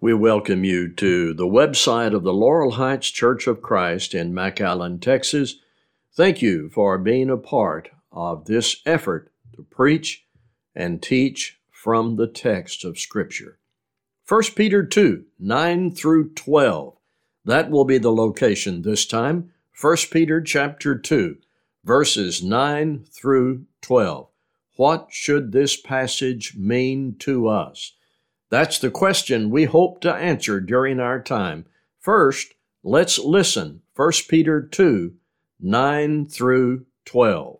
We welcome you to the website of the Laurel Heights Church of Christ in McAllen, Texas. Thank you for being a part of this effort to preach and teach from the text of Scripture. 1 Peter 2 9 through 12. That will be the location this time. 1 Peter chapter 2, verses 9 through 12. What should this passage mean to us? That's the question we hope to answer during our time. First, let's listen. 1 Peter 2 9 through 12.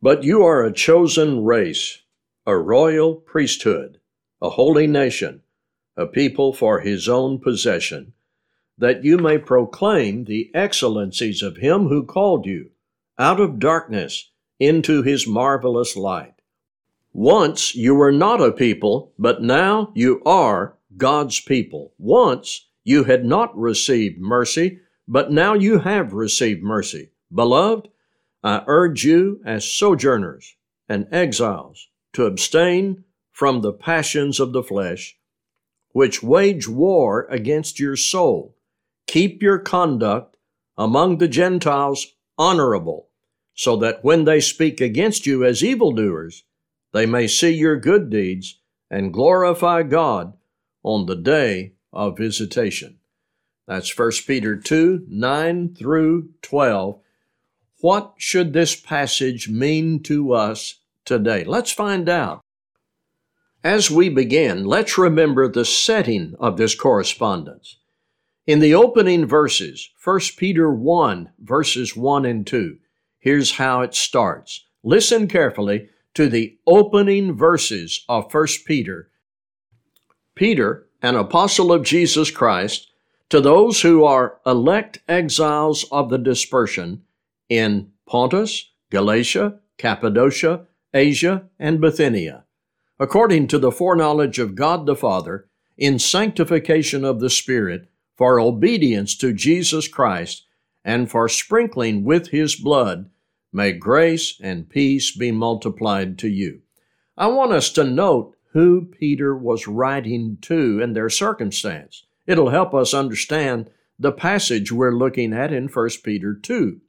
But you are a chosen race, a royal priesthood, a holy nation, a people for his own possession, that you may proclaim the excellencies of him who called you out of darkness into his marvelous light. Once you were not a people, but now you are God's people. Once you had not received mercy, but now you have received mercy. Beloved, I urge you as sojourners and exiles to abstain from the passions of the flesh, which wage war against your soul. Keep your conduct among the Gentiles honorable so that when they speak against you as evildoers, they may see your good deeds and glorify God on the day of visitation. That's 1 Peter 2 9 through 12. What should this passage mean to us today? Let's find out. As we begin, let's remember the setting of this correspondence. In the opening verses, 1 Peter 1, verses 1 and 2, Here's how it starts. Listen carefully to the opening verses of 1 Peter. Peter, an apostle of Jesus Christ, to those who are elect exiles of the dispersion in Pontus, Galatia, Cappadocia, Asia, and Bithynia, according to the foreknowledge of God the Father, in sanctification of the Spirit, for obedience to Jesus Christ, and for sprinkling with his blood May grace and peace be multiplied to you. I want us to note who Peter was writing to and their circumstance. It'll help us understand the passage we're looking at in 1 Peter 2.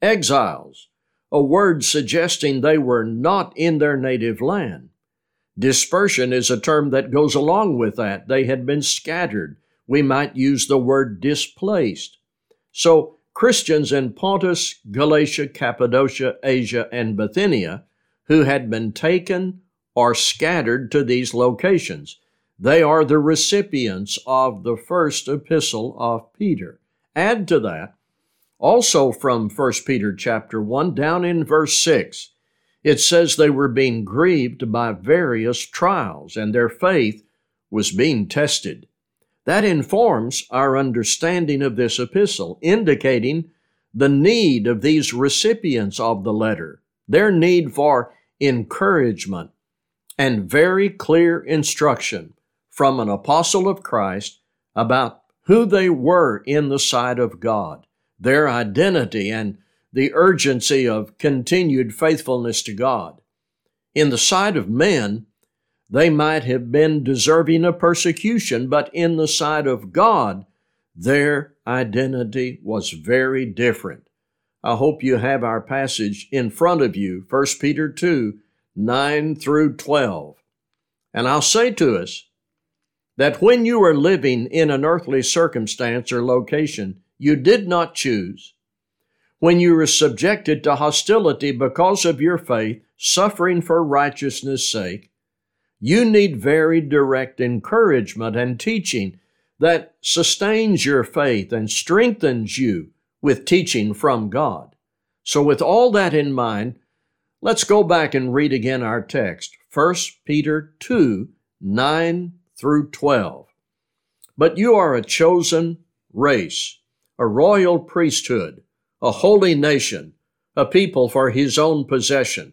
Exiles, a word suggesting they were not in their native land. Dispersion is a term that goes along with that. They had been scattered. We might use the word displaced. So Christians in Pontus, Galatia, Cappadocia, Asia, and Bithynia who had been taken or scattered to these locations. They are the recipients of the first epistle of Peter. Add to that, also from 1 Peter chapter 1 down in verse 6, it says they were being grieved by various trials and their faith was being tested. That informs our understanding of this epistle, indicating the need of these recipients of the letter, their need for encouragement and very clear instruction from an apostle of Christ about who they were in the sight of God, their identity, and the urgency of continued faithfulness to God. In the sight of men, they might have been deserving of persecution, but in the sight of God, their identity was very different. I hope you have our passage in front of you, 1 Peter 2 9 through 12. And I'll say to us that when you are living in an earthly circumstance or location you did not choose, when you are subjected to hostility because of your faith, suffering for righteousness' sake, you need very direct encouragement and teaching that sustains your faith and strengthens you with teaching from God. So, with all that in mind, let's go back and read again our text 1 Peter 2 9 through 12. But you are a chosen race, a royal priesthood, a holy nation, a people for his own possession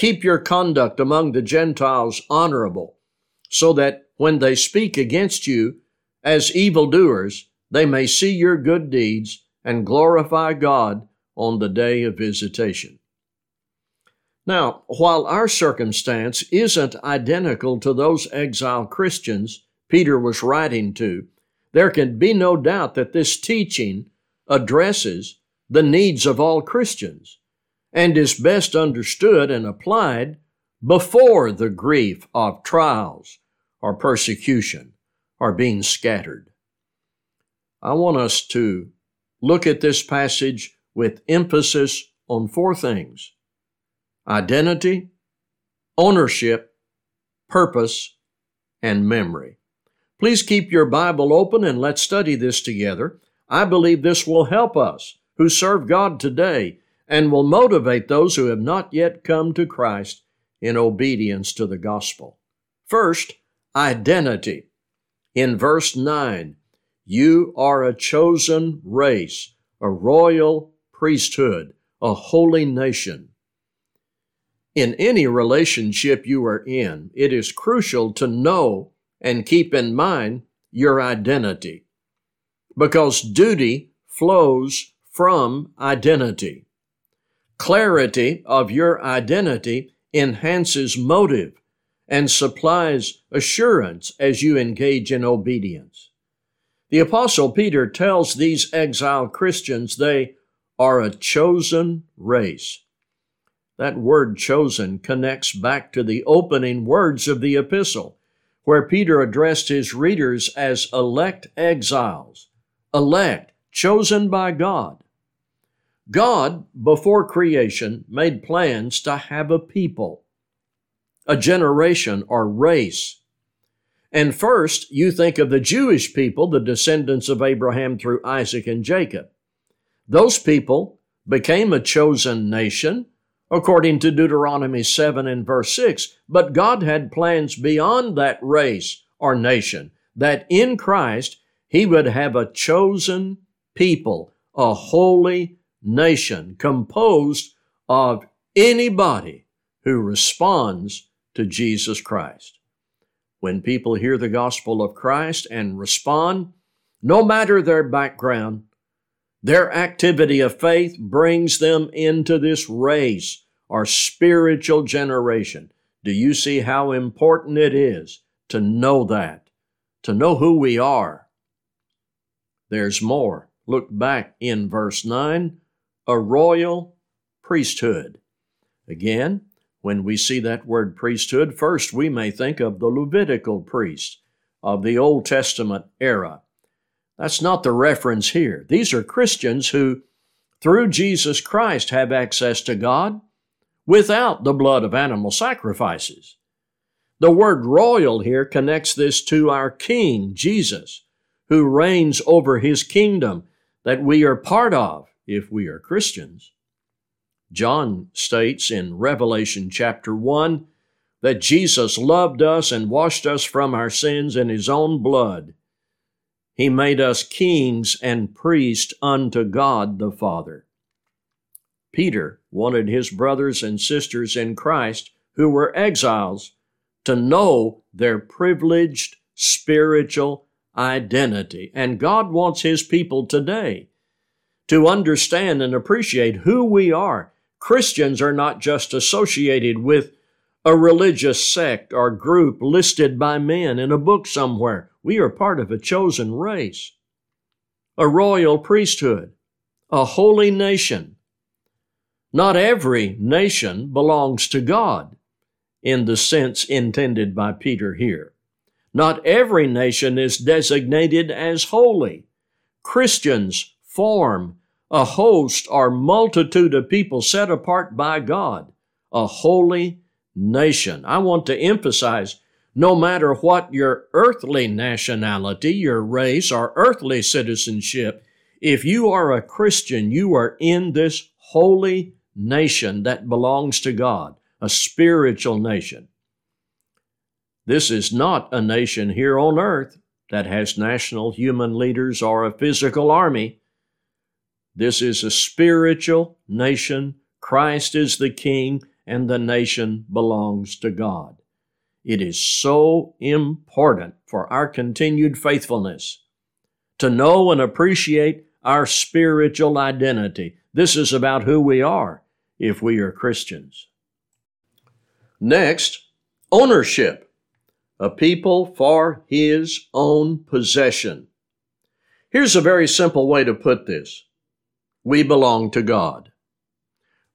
Keep your conduct among the Gentiles honorable, so that when they speak against you as evildoers, they may see your good deeds and glorify God on the day of visitation. Now, while our circumstance isn't identical to those exiled Christians Peter was writing to, there can be no doubt that this teaching addresses the needs of all Christians and is best understood and applied before the grief of trials or persecution or being scattered. I want us to look at this passage with emphasis on four things identity, ownership, purpose, and memory. Please keep your Bible open and let's study this together. I believe this will help us who serve God today and will motivate those who have not yet come to Christ in obedience to the gospel. First, identity. In verse 9, you are a chosen race, a royal priesthood, a holy nation. In any relationship you are in, it is crucial to know and keep in mind your identity because duty flows from identity. Clarity of your identity enhances motive and supplies assurance as you engage in obedience. The Apostle Peter tells these exiled Christians they are a chosen race. That word chosen connects back to the opening words of the epistle, where Peter addressed his readers as elect exiles, elect, chosen by God. God, before creation, made plans to have a people, a generation or race. And first, you think of the Jewish people, the descendants of Abraham through Isaac and Jacob. Those people became a chosen nation, according to Deuteronomy 7 and verse 6. But God had plans beyond that race or nation, that in Christ He would have a chosen people, a holy nation composed of anybody who responds to Jesus Christ. When people hear the gospel of Christ and respond, no matter their background, their activity of faith brings them into this race or spiritual generation. Do you see how important it is to know that, to know who we are? There's more. Look back in verse 9 a royal priesthood. Again, when we see that word priesthood, first we may think of the Levitical priest of the Old Testament era. That's not the reference here. These are Christians who, through Jesus Christ, have access to God without the blood of animal sacrifices. The word royal here connects this to our King, Jesus, who reigns over his kingdom that we are part of if we are Christians. John states in Revelation chapter 1 that Jesus loved us and washed us from our sins in his own blood. He made us kings and priests unto God the Father. Peter wanted his brothers and sisters in Christ who were exiles to know their privileged spiritual identity. And God wants his people today to understand and appreciate who we are. Christians are not just associated with a religious sect or group listed by men in a book somewhere. We are part of a chosen race, a royal priesthood, a holy nation. Not every nation belongs to God in the sense intended by Peter here. Not every nation is designated as holy. Christians form a host or multitude of people set apart by God, a holy nation. I want to emphasize no matter what your earthly nationality, your race, or earthly citizenship, if you are a Christian, you are in this holy nation that belongs to God, a spiritual nation. This is not a nation here on earth that has national human leaders or a physical army. This is a spiritual nation. Christ is the king, and the nation belongs to God. It is so important for our continued faithfulness to know and appreciate our spiritual identity. This is about who we are if we are Christians. Next, ownership. A people for his own possession. Here's a very simple way to put this. We belong to God.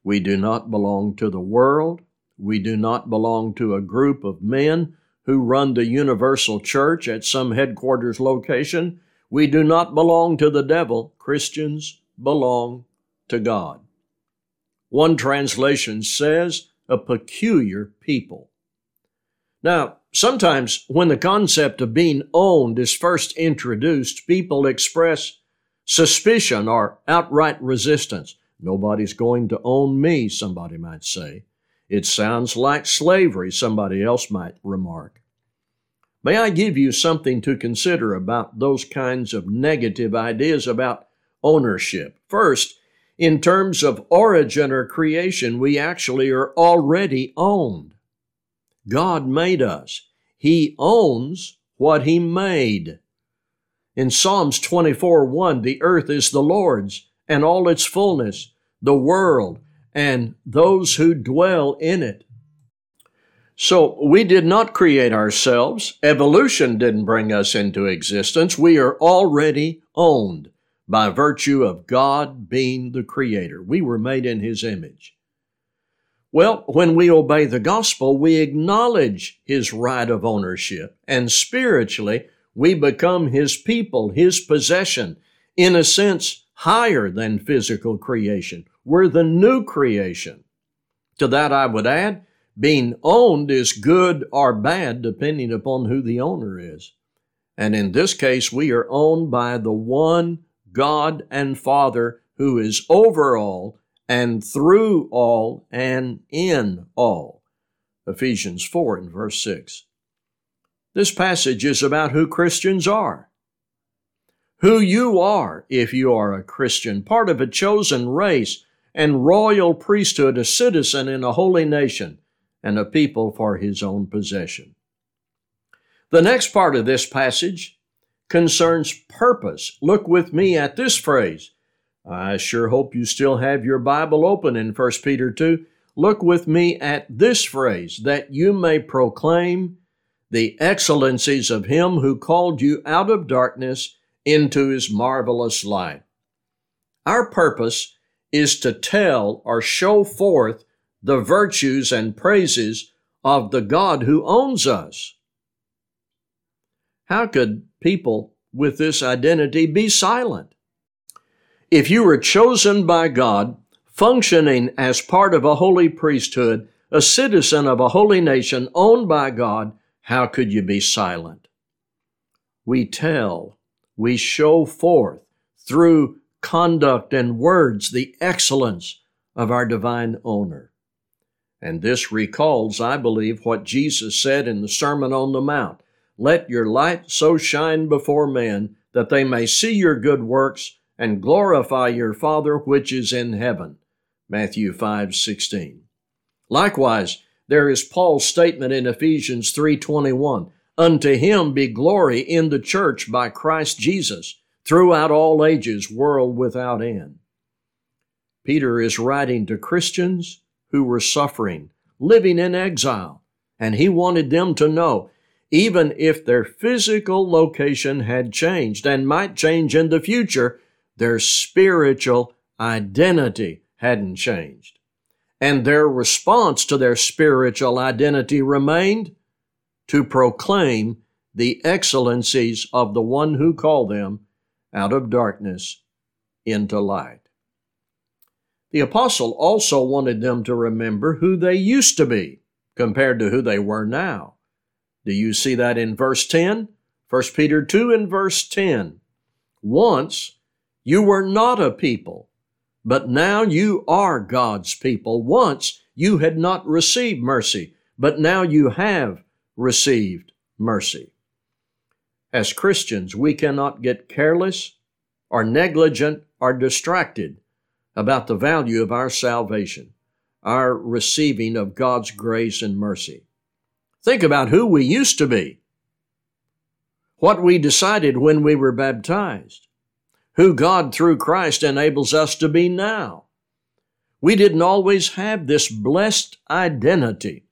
We do not belong to the world. We do not belong to a group of men who run the universal church at some headquarters location. We do not belong to the devil. Christians belong to God. One translation says, a peculiar people. Now, sometimes when the concept of being owned is first introduced, people express suspicion or outright resistance. Nobody's going to own me, somebody might say. It sounds like slavery, somebody else might remark. May I give you something to consider about those kinds of negative ideas about ownership? First, in terms of origin or creation, we actually are already owned. God made us. He owns what He made. In Psalms 24 1, the earth is the Lord's and all its fullness, the world and those who dwell in it. So we did not create ourselves. Evolution didn't bring us into existence. We are already owned by virtue of God being the creator. We were made in His image. Well, when we obey the gospel, we acknowledge His right of ownership, and spiritually, we become His people, His possession, in a sense higher than physical creation. We're the new creation. To that I would add, being owned is good or bad depending upon who the owner is. And in this case, we are owned by the one God and Father who is over all and through all and in all. Ephesians 4 and verse 6. This passage is about who Christians are who you are if you are a Christian, part of a chosen race and royal priesthood, a citizen in a holy nation, and a people for his own possession. The next part of this passage concerns purpose. Look with me at this phrase. I sure hope you still have your Bible open in 1 Peter 2. Look with me at this phrase that you may proclaim the excellencies of him who called you out of darkness into his marvelous light. Our purpose is to tell or show forth the virtues and praises of the God who owns us. How could people with this identity be silent? If you were chosen by God, functioning as part of a holy priesthood, a citizen of a holy nation owned by God, how could you be silent? We tell we show forth through conduct and words the excellence of our divine owner. And this recalls, I believe, what Jesus said in the Sermon on the Mount Let your light so shine before men that they may see your good works and glorify your Father which is in heaven. Matthew 5 16. Likewise, there is Paul's statement in Ephesians 3:21 Unto him be glory in the church by Christ Jesus throughout all ages, world without end. Peter is writing to Christians who were suffering, living in exile, and he wanted them to know even if their physical location had changed and might change in the future, their spiritual identity hadn't changed. And their response to their spiritual identity remained to proclaim the excellencies of the one who called them out of darkness into light. The apostle also wanted them to remember who they used to be compared to who they were now. Do you see that in verse 10? 1 Peter 2 and verse 10. Once you were not a people, but now you are God's people. Once you had not received mercy, but now you have received mercy. As Christians, we cannot get careless or negligent or distracted about the value of our salvation, our receiving of God's grace and mercy. Think about who we used to be, what we decided when we were baptized, who God through Christ enables us to be now. We didn't always have this blessed identity.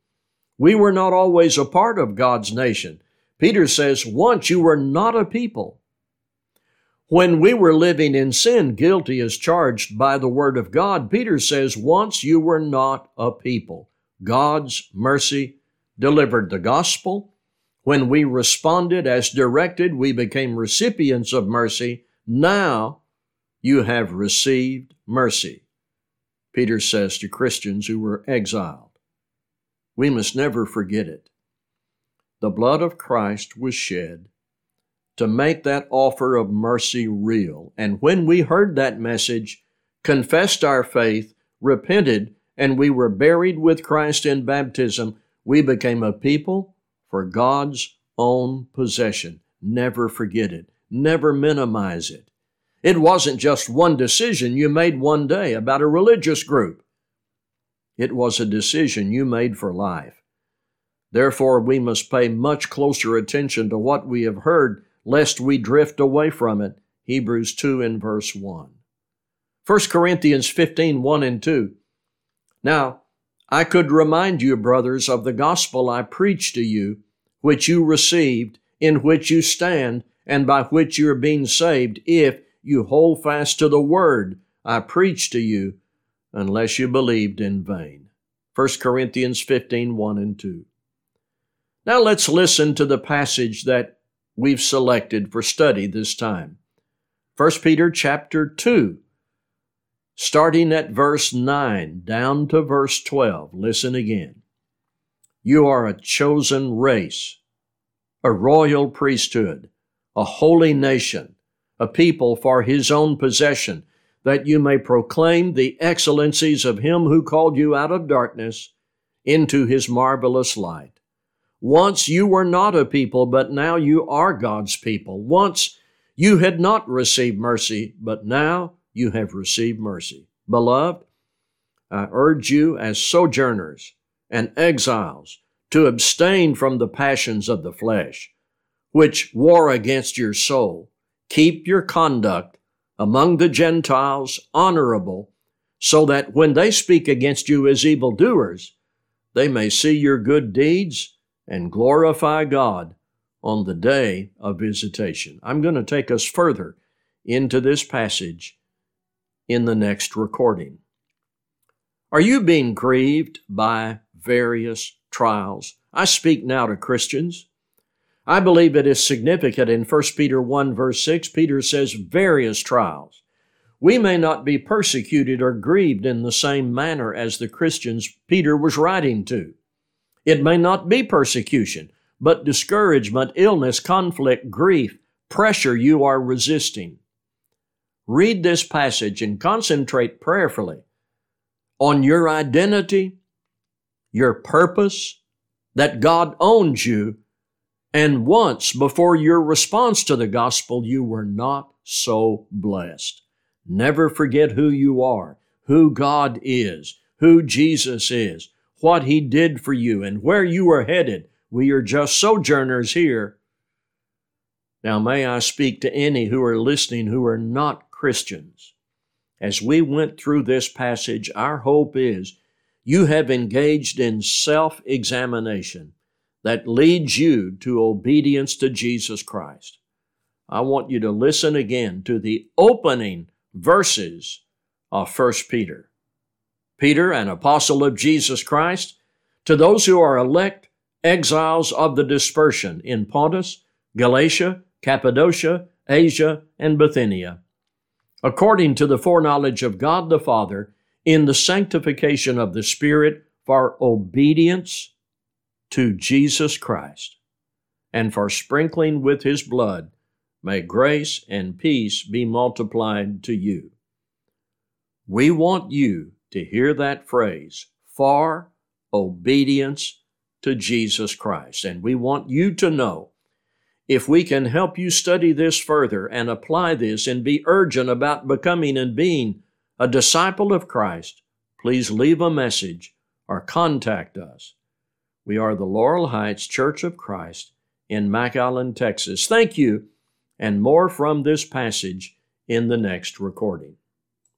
We were not always a part of God's nation. Peter says, Once you were not a people. When we were living in sin, guilty as charged by the Word of God, Peter says, Once you were not a people. God's mercy delivered the gospel. When we responded as directed, we became recipients of mercy. Now you have received mercy. Peter says to Christians who were exiled. We must never forget it. The blood of Christ was shed to make that offer of mercy real. And when we heard that message, confessed our faith, repented, and we were buried with Christ in baptism, we became a people for God's own possession. Never forget it. Never minimize it. It wasn't just one decision you made one day about a religious group. It was a decision you made for life. Therefore, we must pay much closer attention to what we have heard, lest we drift away from it. Hebrews 2 and verse 1. 1 Corinthians 15 1 and 2. Now, I could remind you, brothers, of the gospel I preached to you, which you received, in which you stand, and by which you are being saved, if you hold fast to the word I preached to you, unless you believed in vain. 1 Corinthians 15 1 and 2. Now let's listen to the passage that we've selected for study this time. 1 Peter chapter 2, starting at verse 9 down to verse 12. Listen again. You are a chosen race, a royal priesthood, a holy nation a people for his own possession, that you may proclaim the excellencies of him who called you out of darkness into his marvelous light. Once you were not a people, but now you are God's people. Once you had not received mercy, but now you have received mercy. Beloved, I urge you as sojourners and exiles to abstain from the passions of the flesh, which war against your soul keep your conduct among the Gentiles honorable, so that when they speak against you as evildoers, they may see your good deeds and glorify God on the day of visitation. I'm going to take us further into this passage in the next recording. Are you being grieved by various trials? I speak now to Christians. I believe it is significant in 1 Peter 1 verse 6, Peter says various trials. We may not be persecuted or grieved in the same manner as the Christians Peter was writing to. It may not be persecution, but discouragement, illness, conflict, grief, pressure you are resisting. Read this passage and concentrate prayerfully on your identity, your purpose, that God owns you and once before your response to the gospel, you were not so blessed. Never forget who you are, who God is, who Jesus is, what He did for you, and where you are headed. We are just sojourners here. Now, may I speak to any who are listening who are not Christians. As we went through this passage, our hope is you have engaged in self examination that leads you to obedience to Jesus Christ. I want you to listen again to the opening verses of 1 Peter. Peter, an apostle of Jesus Christ, to those who are elect exiles of the dispersion in Pontus, Galatia, Cappadocia, Asia, and Bithynia, according to the foreknowledge of God the Father, in the sanctification of the Spirit for obedience to Jesus Christ, and for sprinkling with his blood, may grace and peace be multiplied to you. We want you to hear that phrase, for obedience to Jesus Christ. And we want you to know If we can help you study this further and apply this and be urgent about becoming and being a disciple of Christ, please leave a message or contact us. We are the Laurel Heights Church of Christ in McAllen, Texas. Thank you, and more from this passage in the next recording.